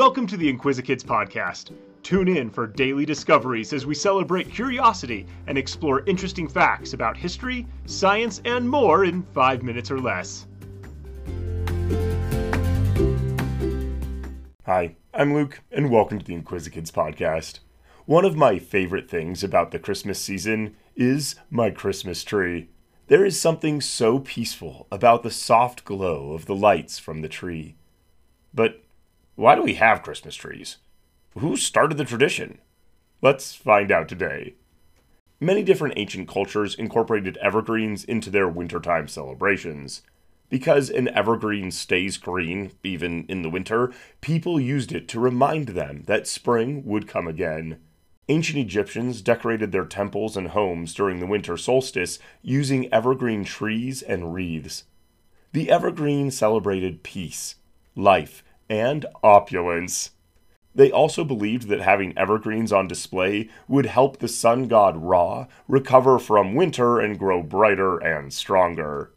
Welcome to the Inquisikids podcast. Tune in for daily discoveries as we celebrate curiosity and explore interesting facts about history, science, and more in five minutes or less. Hi, I'm Luke, and welcome to the Inquisikids podcast. One of my favorite things about the Christmas season is my Christmas tree. There is something so peaceful about the soft glow of the lights from the tree. But why do we have Christmas trees? Who started the tradition? Let's find out today. Many different ancient cultures incorporated evergreens into their wintertime celebrations. Because an evergreen stays green, even in the winter, people used it to remind them that spring would come again. Ancient Egyptians decorated their temples and homes during the winter solstice using evergreen trees and wreaths. The evergreen celebrated peace, life, and opulence. They also believed that having evergreens on display would help the sun god Ra recover from winter and grow brighter and stronger.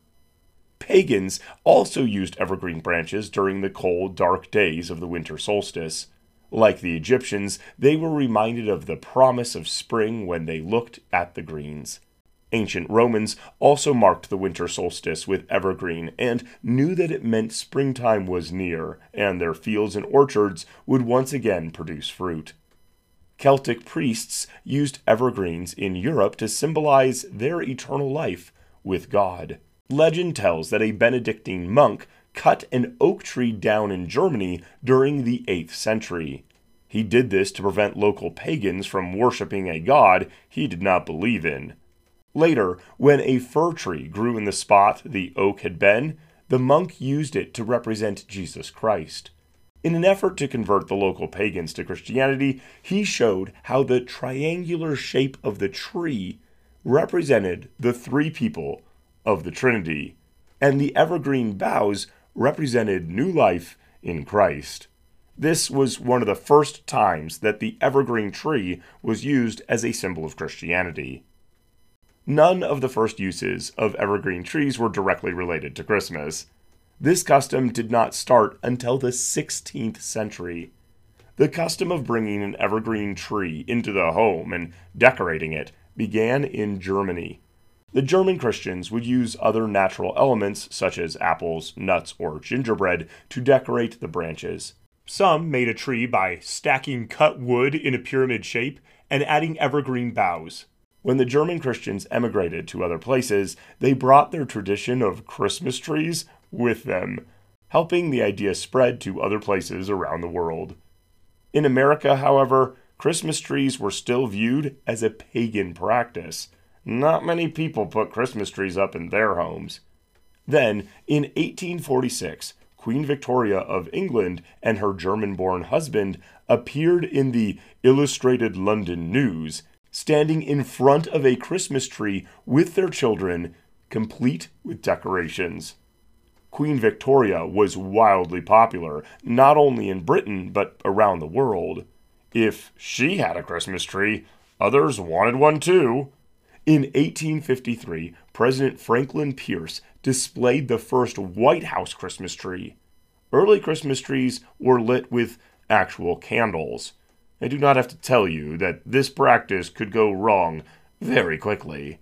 Pagans also used evergreen branches during the cold, dark days of the winter solstice. Like the Egyptians, they were reminded of the promise of spring when they looked at the greens. Ancient Romans also marked the winter solstice with evergreen and knew that it meant springtime was near and their fields and orchards would once again produce fruit. Celtic priests used evergreens in Europe to symbolize their eternal life with God. Legend tells that a Benedictine monk cut an oak tree down in Germany during the 8th century. He did this to prevent local pagans from worshipping a god he did not believe in. Later, when a fir tree grew in the spot the oak had been, the monk used it to represent Jesus Christ. In an effort to convert the local pagans to Christianity, he showed how the triangular shape of the tree represented the three people of the Trinity, and the evergreen boughs represented new life in Christ. This was one of the first times that the evergreen tree was used as a symbol of Christianity. None of the first uses of evergreen trees were directly related to Christmas. This custom did not start until the 16th century. The custom of bringing an evergreen tree into the home and decorating it began in Germany. The German Christians would use other natural elements, such as apples, nuts, or gingerbread, to decorate the branches. Some made a tree by stacking cut wood in a pyramid shape and adding evergreen boughs. When the German Christians emigrated to other places, they brought their tradition of Christmas trees with them, helping the idea spread to other places around the world. In America, however, Christmas trees were still viewed as a pagan practice. Not many people put Christmas trees up in their homes. Then, in 1846, Queen Victoria of England and her German born husband appeared in the Illustrated London News standing in front of a Christmas tree with their children, complete with decorations. Queen Victoria was wildly popular, not only in Britain, but around the world. If she had a Christmas tree, others wanted one too. In 1853, President Franklin Pierce displayed the first White House Christmas tree. Early Christmas trees were lit with actual candles. I do not have to tell you that this practice could go wrong very quickly.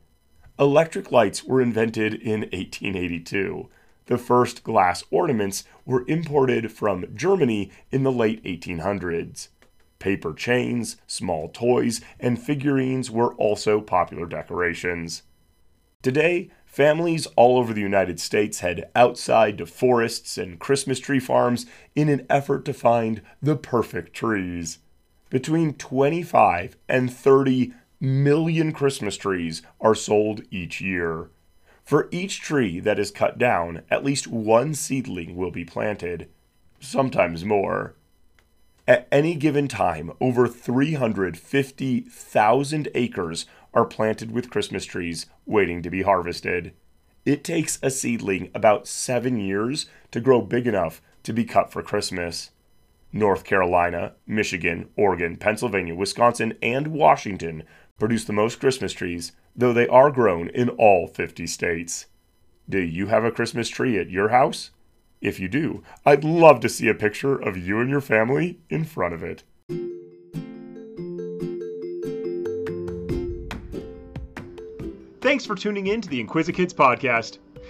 Electric lights were invented in 1882. The first glass ornaments were imported from Germany in the late 1800s. Paper chains, small toys, and figurines were also popular decorations. Today, families all over the United States head outside to forests and Christmas tree farms in an effort to find the perfect trees. Between 25 and 30 million Christmas trees are sold each year. For each tree that is cut down, at least one seedling will be planted, sometimes more. At any given time, over 350,000 acres are planted with Christmas trees waiting to be harvested. It takes a seedling about seven years to grow big enough to be cut for Christmas. North Carolina, Michigan, Oregon, Pennsylvania, Wisconsin, and Washington produce the most Christmas trees, though they are grown in all 50 states. Do you have a Christmas tree at your house? If you do, I'd love to see a picture of you and your family in front of it. Thanks for tuning in to the Inquisikids podcast.